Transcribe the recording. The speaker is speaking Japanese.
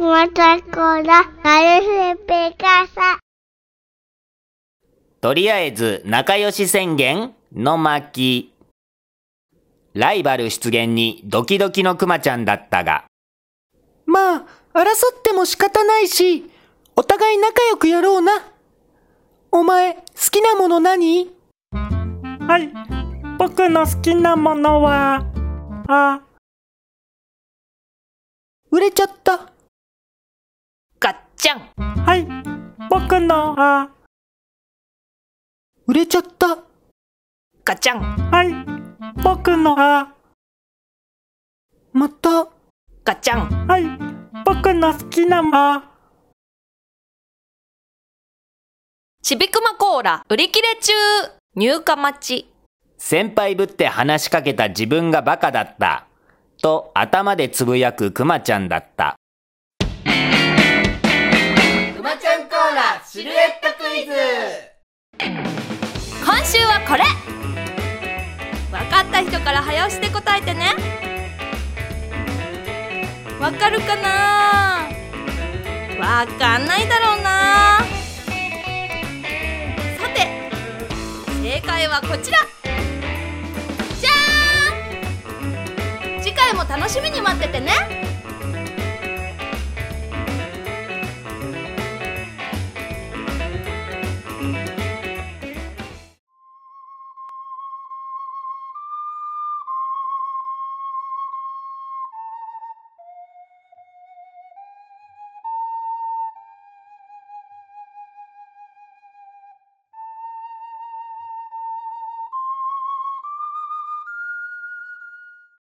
またこら、なるふぺかさ。とりあえず仲良し宣言の巻。ライバル出現にドキドキのクマちゃんだったが、まあ、争っても仕方ないし、お互い仲良くやろうな。お前、好きなもの何？はい。僕の好きなものは、あ、売れちゃった。ガッチャンはい。僕の、あ、売れちゃった。ガチャンはい。僕の、あ、また、ガチャンはい。僕の好きな、あ、ちびくまコーラ売り切れ中入荷待ち先輩ぶって話しかけた自分がバカだった。と頭でつぶやくクマちゃんだった。今週はこれ。分かった人から早押しで答えてね。わかるかな？わかんないだろうな。さて正解はこちら。じゃーん！次回も楽しみに待っててね。